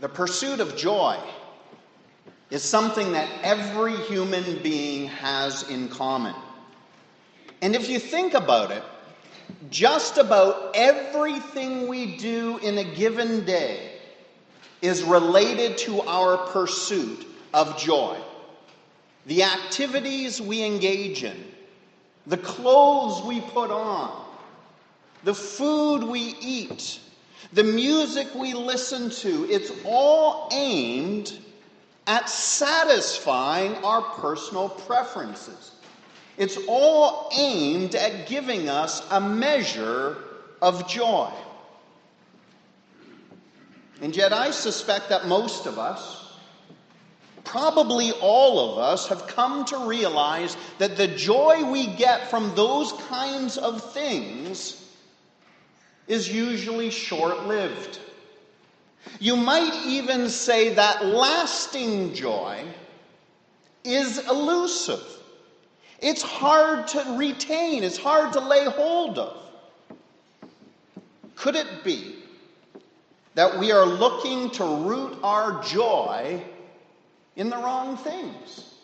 The pursuit of joy is something that every human being has in common. And if you think about it, just about everything we do in a given day is related to our pursuit of joy. The activities we engage in, the clothes we put on, the food we eat, the music we listen to, it's all aimed at satisfying our personal preferences. It's all aimed at giving us a measure of joy. And yet, I suspect that most of us, probably all of us, have come to realize that the joy we get from those kinds of things is usually short lived. You might even say that lasting joy is elusive. It's hard to retain, it's hard to lay hold of. Could it be that we are looking to root our joy in the wrong things?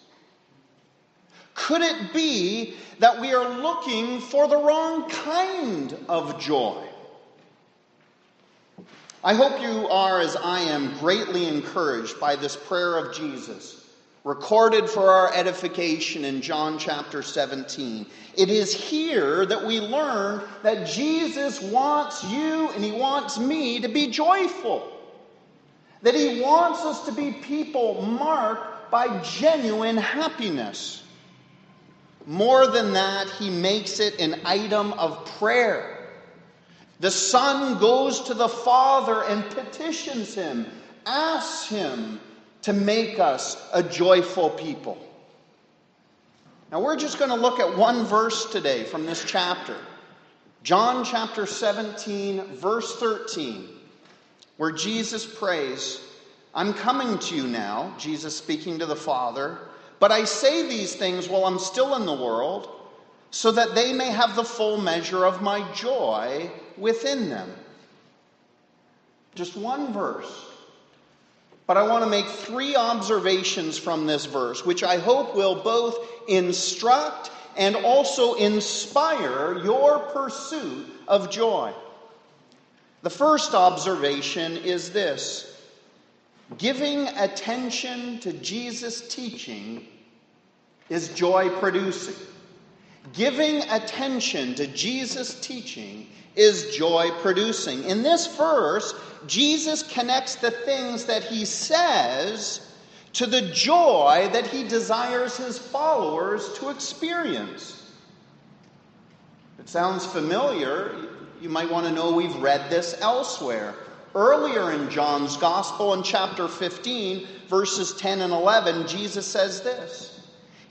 Could it be that we are looking for the wrong kind of joy? I hope you are, as I am, greatly encouraged by this prayer of Jesus, recorded for our edification in John chapter 17. It is here that we learn that Jesus wants you and he wants me to be joyful. That he wants us to be people marked by genuine happiness. More than that, he makes it an item of prayer the Son goes to the Father and petitions him, asks him to make us a joyful people. Now, we're just going to look at one verse today from this chapter John chapter 17, verse 13, where Jesus prays, I'm coming to you now, Jesus speaking to the Father, but I say these things while I'm still in the world, so that they may have the full measure of my joy within them. Just one verse. But I want to make three observations from this verse, which I hope will both instruct and also inspire your pursuit of joy. The first observation is this giving attention to Jesus' teaching is joy producing. Giving attention to Jesus' teaching is joy producing. In this verse, Jesus connects the things that he says to the joy that he desires his followers to experience. It sounds familiar. You might want to know we've read this elsewhere. Earlier in John's Gospel, in chapter 15, verses 10 and 11, Jesus says this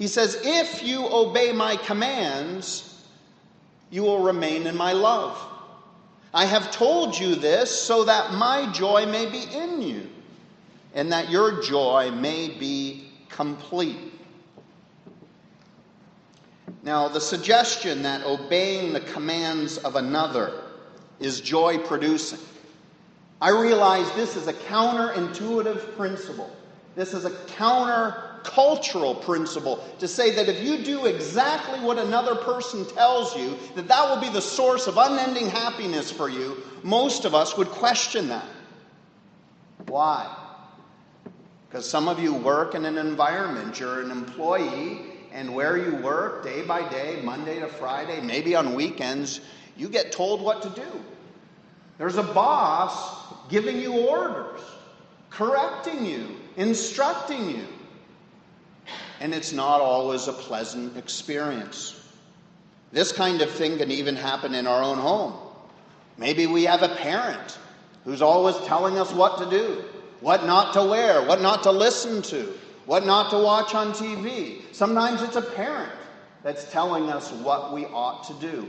He says, If you obey my commands, you will remain in my love I have told you this so that my joy may be in you, and that your joy may be complete. Now, the suggestion that obeying the commands of another is joy producing. I realize this is a counterintuitive principle. This is a counter cultural principle to say that if you do exactly what another person tells you, that that will be the source of unending happiness for you, most of us would question that. Why? Because some of you work in an environment, you're an employee, and where you work day by day, Monday to Friday, maybe on weekends, you get told what to do. There's a boss giving you orders, correcting you, instructing you and it's not always a pleasant experience. This kind of thing can even happen in our own home. Maybe we have a parent who's always telling us what to do, what not to wear, what not to listen to, what not to watch on TV. Sometimes it's a parent that's telling us what we ought to do.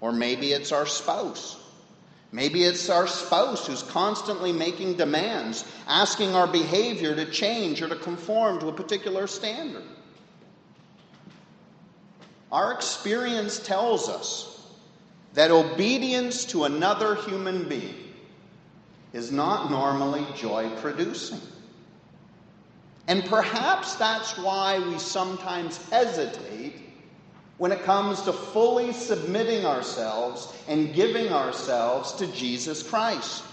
Or maybe it's our spouse Maybe it's our spouse who's constantly making demands, asking our behavior to change or to conform to a particular standard. Our experience tells us that obedience to another human being is not normally joy producing. And perhaps that's why we sometimes hesitate when it comes to fully submitting ourselves and giving ourselves to Jesus Christ.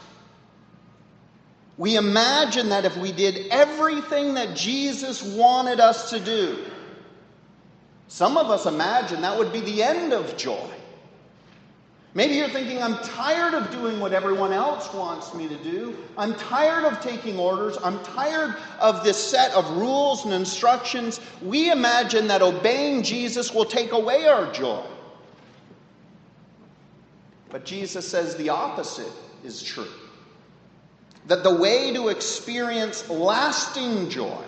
We imagine that if we did everything that Jesus wanted us to do, some of us imagine that would be the end of joy. Maybe you're thinking, I'm tired of doing what everyone else wants me to do. I'm tired of taking orders. I'm tired of this set of rules and instructions. We imagine that obeying Jesus will take away our joy. But Jesus says the opposite is true. That the way to experience lasting joy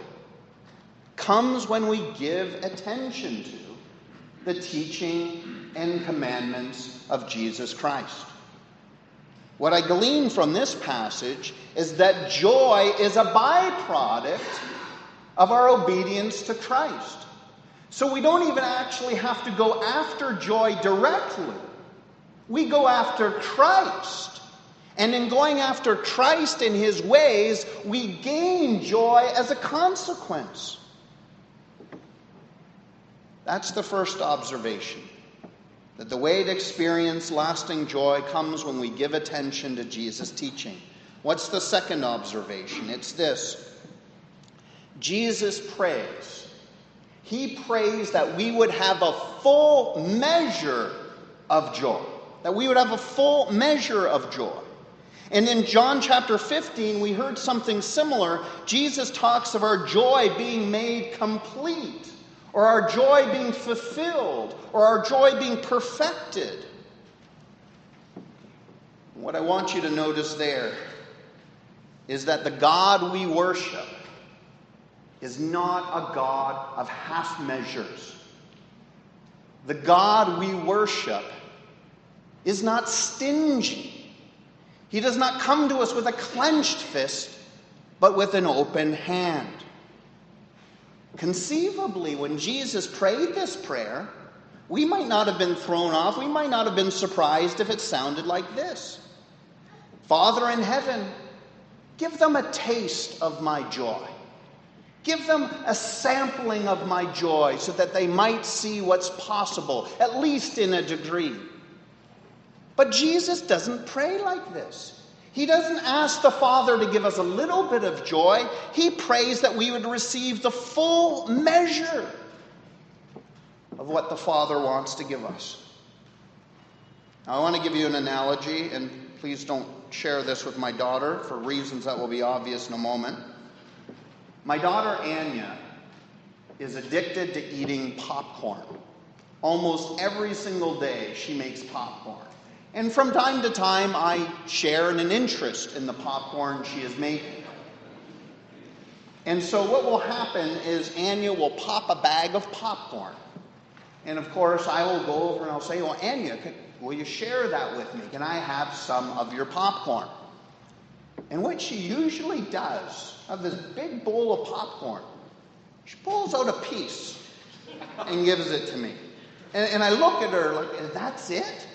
comes when we give attention to the teaching and commandments of Jesus Christ. What I glean from this passage is that joy is a byproduct of our obedience to Christ. So we don't even actually have to go after joy directly. We go after Christ. And in going after Christ in his ways, we gain joy as a consequence. That's the first observation. That the way to experience lasting joy comes when we give attention to Jesus' teaching. What's the second observation? It's this Jesus prays. He prays that we would have a full measure of joy, that we would have a full measure of joy. And in John chapter 15, we heard something similar. Jesus talks of our joy being made complete or our joy being fulfilled, or our joy being perfected. What I want you to notice there is that the God we worship is not a God of half measures. The God we worship is not stingy. He does not come to us with a clenched fist, but with an open hand. Conceivably, when Jesus prayed this prayer, we might not have been thrown off. We might not have been surprised if it sounded like this Father in heaven, give them a taste of my joy. Give them a sampling of my joy so that they might see what's possible, at least in a degree. But Jesus doesn't pray like this. He doesn't ask the Father to give us a little bit of joy. He prays that we would receive the full measure of what the Father wants to give us. Now, I want to give you an analogy, and please don't share this with my daughter for reasons that will be obvious in a moment. My daughter, Anya, is addicted to eating popcorn. Almost every single day, she makes popcorn. And from time to time, I share in an interest in the popcorn she is making. And so, what will happen is Anya will pop a bag of popcorn. And of course, I will go over and I'll say, Well, Anya, will you share that with me? Can I have some of your popcorn? And what she usually does, of this big bowl of popcorn, she pulls out a piece and gives it to me. And, and I look at her like, That's it?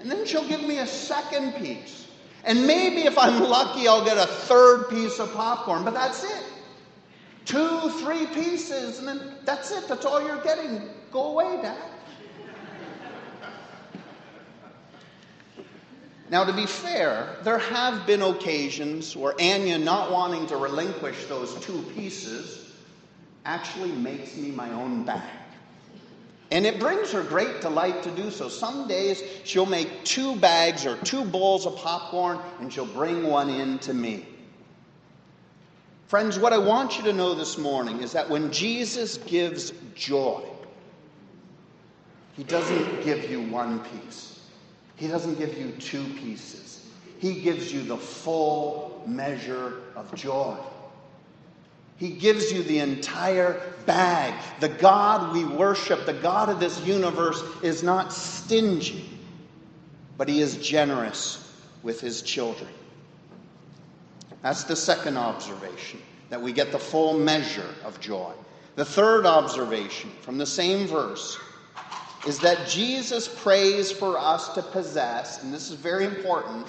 And then she'll give me a second piece. And maybe if I'm lucky, I'll get a third piece of popcorn, but that's it. Two, three pieces, and then that's it. That's all you're getting. Go away, Dad. Now, to be fair, there have been occasions where Anya, not wanting to relinquish those two pieces, actually makes me my own bag. And it brings her great delight to do so. Some days she'll make two bags or two bowls of popcorn and she'll bring one in to me. Friends, what I want you to know this morning is that when Jesus gives joy, he doesn't give you one piece, he doesn't give you two pieces. He gives you the full measure of joy. He gives you the entire bag. The God we worship, the God of this universe, is not stingy, but He is generous with His children. That's the second observation, that we get the full measure of joy. The third observation from the same verse is that Jesus prays for us to possess, and this is very important,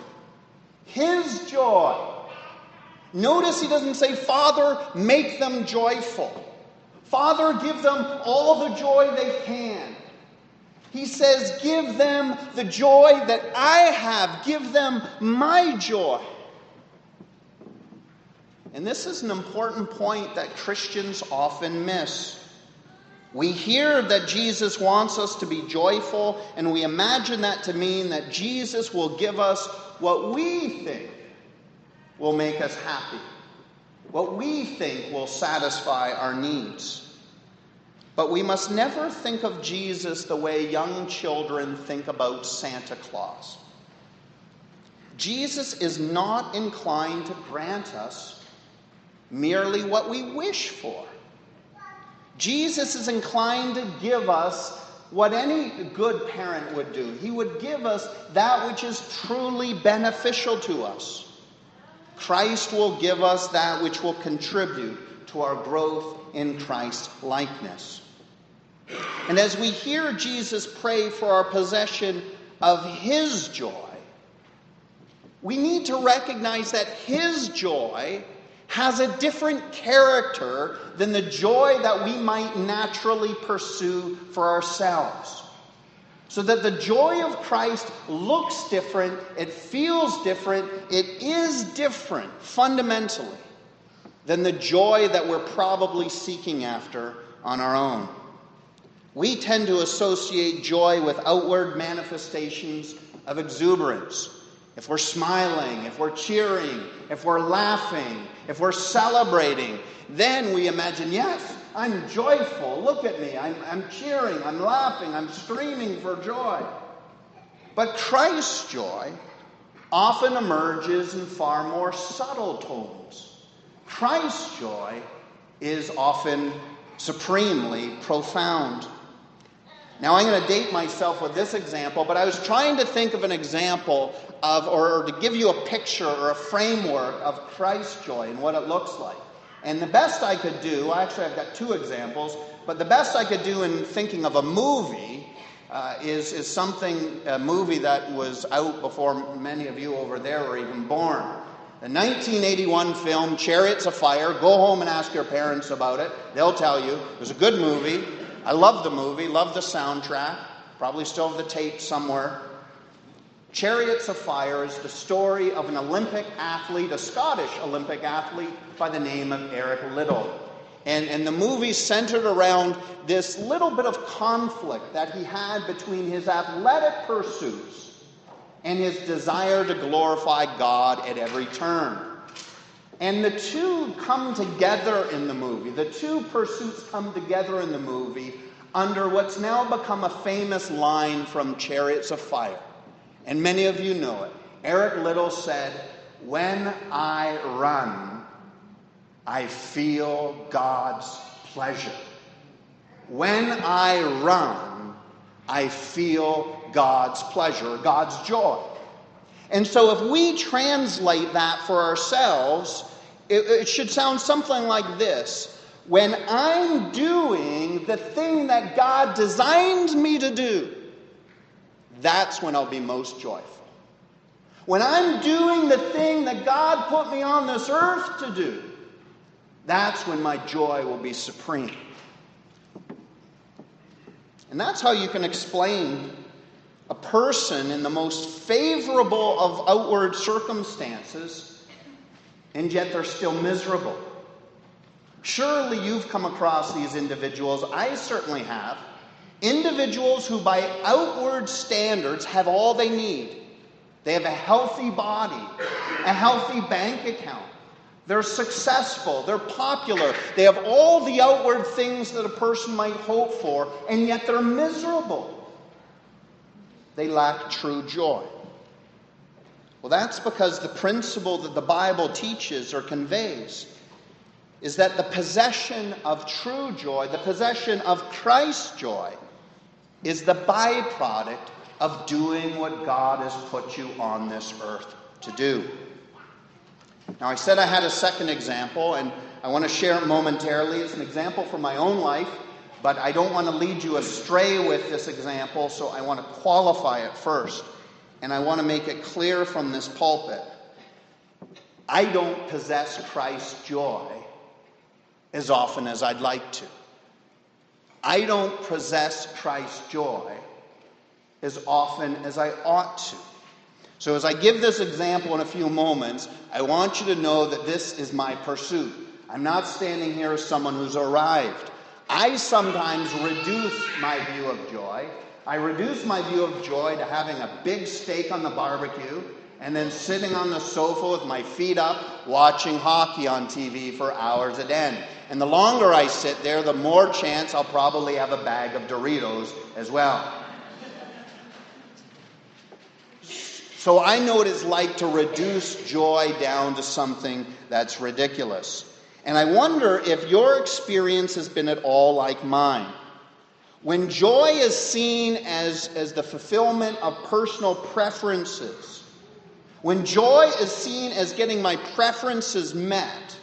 His joy. Notice he doesn't say, Father, make them joyful. Father, give them all the joy they can. He says, Give them the joy that I have. Give them my joy. And this is an important point that Christians often miss. We hear that Jesus wants us to be joyful, and we imagine that to mean that Jesus will give us what we think will make us happy, what we think will satisfy our needs. But we must never think of Jesus the way young children think about Santa Claus. Jesus is not inclined to grant us merely what we wish for. Jesus is inclined to give us what any good parent would do. He would give us that which is truly beneficial to us. Christ will give us that which will contribute to our growth in Christ likeness. And as we hear Jesus pray for our possession of his joy, we need to recognize that his joy has a different character than the joy that we might naturally pursue for ourselves. So that the joy of Christ looks different, it feels different, it is different fundamentally than the joy that we're probably seeking after on our own. We tend to associate joy with outward manifestations of exuberance if we're smiling, if we're cheering, if we're laughing, if we're celebrating, then we imagine, yes, I'm joyful. Look at me. I'm, I'm cheering, I'm laughing, I'm screaming for joy. But Christ's joy often emerges in far more subtle tones. Christ's joy is often supremely profound. Now, I'm going to date myself with this example, but I was trying to think of an example of, or, to give you a picture or a framework of Christ's joy and what it looks like. And the best I could do, actually, I've got two examples, but the best I could do in thinking of a movie uh, is, is something, a movie that was out before many of you over there were even born. The 1981 film Chariots of Fire. Go home and ask your parents about it. They'll tell you. It was a good movie. I love the movie, love the soundtrack, probably still have the tape somewhere. Chariots of Fire is the story of an Olympic athlete, a Scottish Olympic athlete by the name of Eric Liddell. And, and the movie centered around this little bit of conflict that he had between his athletic pursuits and his desire to glorify God at every turn. And the two come together in the movie. The two pursuits come together in the movie under what's now become a famous line from Chariots of Fire. And many of you know it. Eric Liddell said, When I run, I feel God's pleasure. When I run, I feel God's pleasure, God's joy. And so, if we translate that for ourselves, it, it should sound something like this When I'm doing the thing that God designed me to do, that's when I'll be most joyful. When I'm doing the thing that God put me on this earth to do, that's when my joy will be supreme. And that's how you can explain a person in the most favorable of outward circumstances and yet they're still miserable. Surely you've come across these individuals. I certainly have. Individuals who, by outward standards, have all they need. They have a healthy body, a healthy bank account. They're successful, they're popular, they have all the outward things that a person might hope for, and yet they're miserable. They lack true joy. Well, that's because the principle that the Bible teaches or conveys is that the possession of true joy, the possession of Christ's joy, is the byproduct of doing what God has put you on this earth to do. Now, I said I had a second example, and I want to share it momentarily. It's an example from my own life, but I don't want to lead you astray with this example, so I want to qualify it first and I want to make it clear from this pulpit I don't possess Christ's joy as often as I'd like to. I don't possess Christ's joy as often as I ought to. So, as I give this example in a few moments, I want you to know that this is my pursuit. I'm not standing here as someone who's arrived. I sometimes reduce my view of joy. I reduce my view of joy to having a big steak on the barbecue and then sitting on the sofa with my feet up watching hockey on TV for hours at end. And the longer I sit there, the more chance I'll probably have a bag of Doritos as well. So I know what it's like to reduce joy down to something that's ridiculous. And I wonder if your experience has been at all like mine. When joy is seen as, as the fulfillment of personal preferences, when joy is seen as getting my preferences met,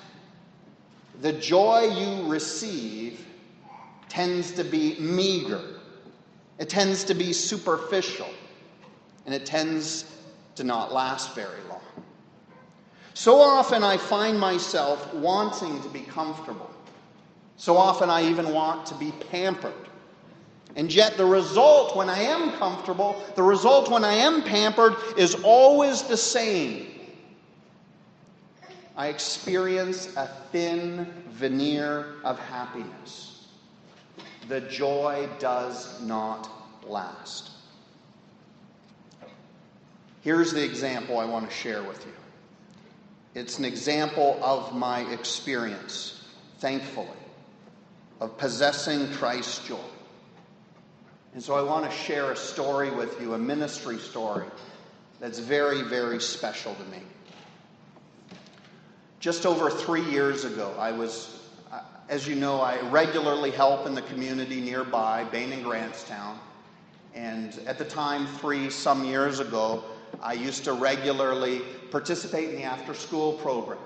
the joy you receive tends to be meager. It tends to be superficial. And it tends to not last very long. So often I find myself wanting to be comfortable. So often I even want to be pampered. And yet, the result when I am comfortable, the result when I am pampered, is always the same. I experience a thin veneer of happiness. The joy does not last. Here's the example I want to share with you. It's an example of my experience, thankfully, of possessing Christ's joy. And so I want to share a story with you, a ministry story that's very, very special to me. Just over three years ago, I was, uh, as you know, I regularly help in the community nearby, Bain and Grantstown. And at the time, three some years ago, I used to regularly participate in the after school program.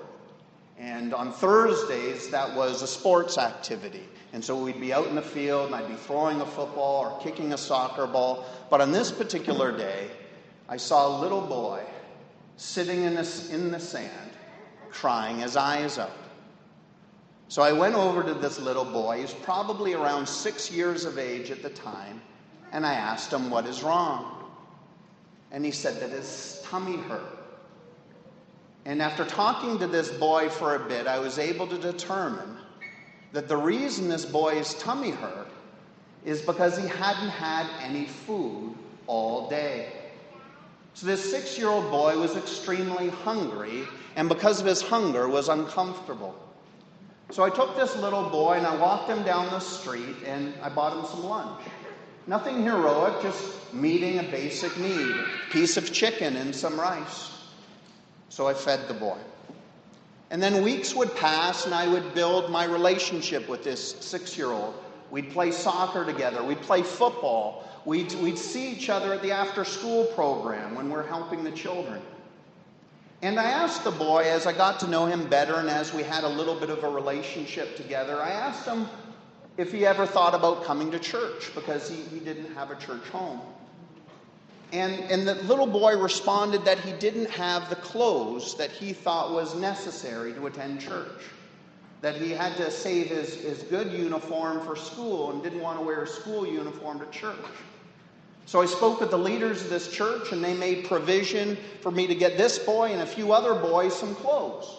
And on Thursdays, that was a sports activity. And so we'd be out in the field, and I'd be throwing a football or kicking a soccer ball. But on this particular day, I saw a little boy sitting in the, in the sand, crying his eyes out. So I went over to this little boy. He's probably around six years of age at the time, and I asked him, What is wrong? and he said that his tummy hurt. And after talking to this boy for a bit, I was able to determine that the reason this boy's tummy hurt is because he hadn't had any food all day. So this six year old boy was extremely hungry, and because of his hunger, was uncomfortable. So I took this little boy and I walked him down the street and I bought him some lunch. Nothing heroic, just meeting a basic need a piece of chicken and some rice. So I fed the boy. And then weeks would pass, and I would build my relationship with this six year old. We'd play soccer together, we'd play football, we'd, we'd see each other at the after school program when we're helping the children. And I asked the boy, as I got to know him better and as we had a little bit of a relationship together, I asked him if he ever thought about coming to church because he, he didn't have a church home. And, and the little boy responded that he didn't have the clothes that he thought was necessary to attend church. That he had to save his, his good uniform for school and didn't want to wear a school uniform to church. So I spoke with the leaders of this church, and they made provision for me to get this boy and a few other boys some clothes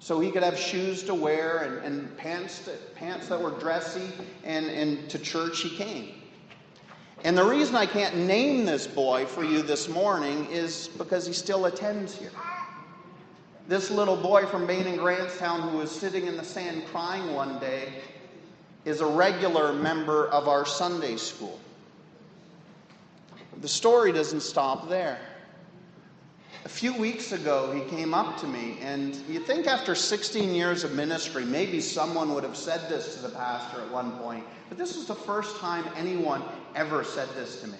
so he could have shoes to wear and, and pants, that, pants that were dressy, and, and to church he came. And the reason I can't name this boy for you this morning is because he still attends here. This little boy from Bain and Grantstown who was sitting in the sand crying one day is a regular member of our Sunday school. The story doesn't stop there. A few weeks ago, he came up to me, and you think after 16 years of ministry, maybe someone would have said this to the pastor at one point, but this was the first time anyone ever said this to me.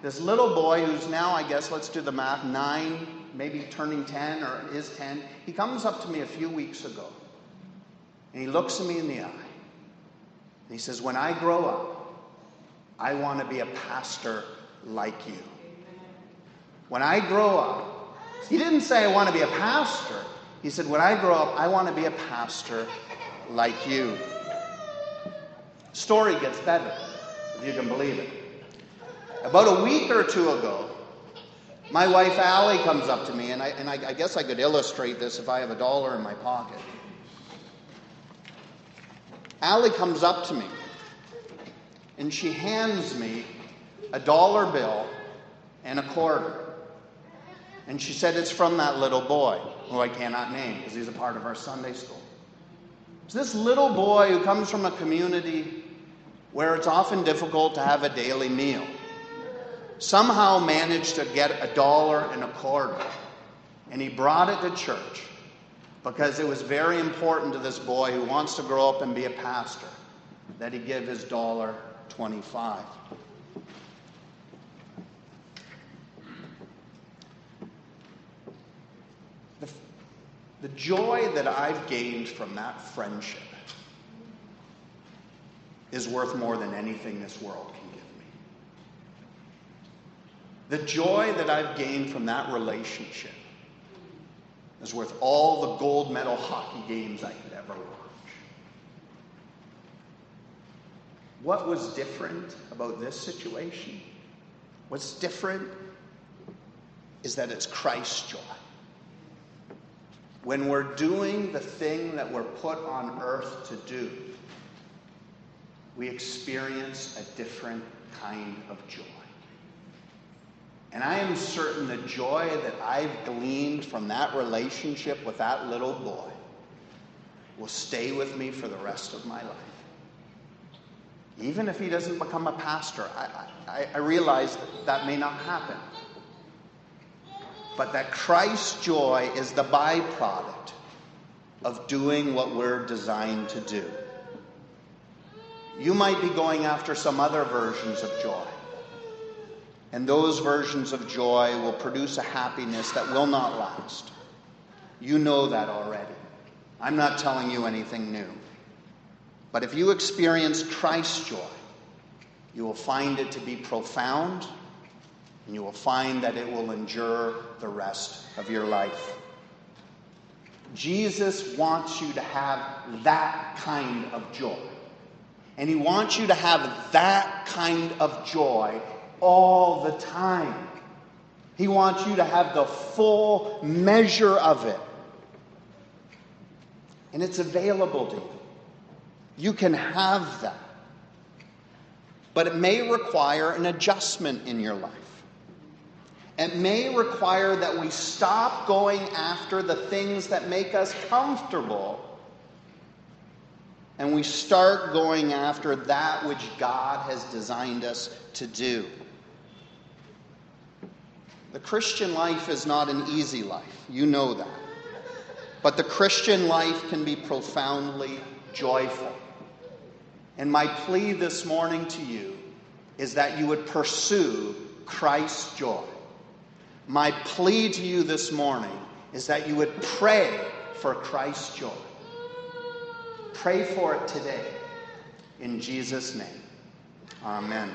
This little boy, who's now, I guess, let's do the math, nine, maybe turning 10 or is 10, he comes up to me a few weeks ago, and he looks at me in the eye, and he says, When I grow up, I want to be a pastor like you. When I grow up, He didn't say, I want to be a pastor. He said, When I grow up, I want to be a pastor like you. Story gets better, if you can believe it. About a week or two ago, my wife Allie comes up to me, and, I, and I, I guess I could illustrate this if I have a dollar in my pocket. Allie comes up to me, and she hands me a dollar bill and a quarter. And she said, It's from that little boy, who I cannot name because he's a part of our Sunday school. It's this little boy who comes from a community where it's often difficult to have a daily meal. Somehow managed to get a dollar and a quarter, and he brought it to church because it was very important to this boy who wants to grow up and be a pastor that he give his dollar 25. The joy that I've gained from that friendship is worth more than anything this world can give me. The joy that I've gained from that relationship is worth all the gold medal hockey games I could ever watch. What was different about this situation? What's different is that it's Christ's joy. When we're doing the thing that we're put on earth to do, we experience a different kind of joy. And I am certain the joy that I've gleaned from that relationship with that little boy will stay with me for the rest of my life. Even if he doesn't become a pastor, I, I, I realize that, that may not happen. But that Christ's joy is the byproduct of doing what we're designed to do. You might be going after some other versions of joy. And those versions of joy will produce a happiness that will not last. You know that already. I'm not telling you anything new. But if you experience Christ's joy, you will find it to be profound, and you will find that it will endure the rest of your life. Jesus wants you to have that kind of joy. And he wants you to have that kind of joy all the time. He wants you to have the full measure of it. And it's available to you. You can have that. But it may require an adjustment in your life. It may require that we stop going after the things that make us comfortable and we start going after that which God has designed us to do. The Christian life is not an easy life. You know that. But the Christian life can be profoundly joyful. And my plea this morning to you is that you would pursue Christ's joy. My plea to you this morning is that you would pray for Christ's joy. Pray for it today. In Jesus' name. Amen.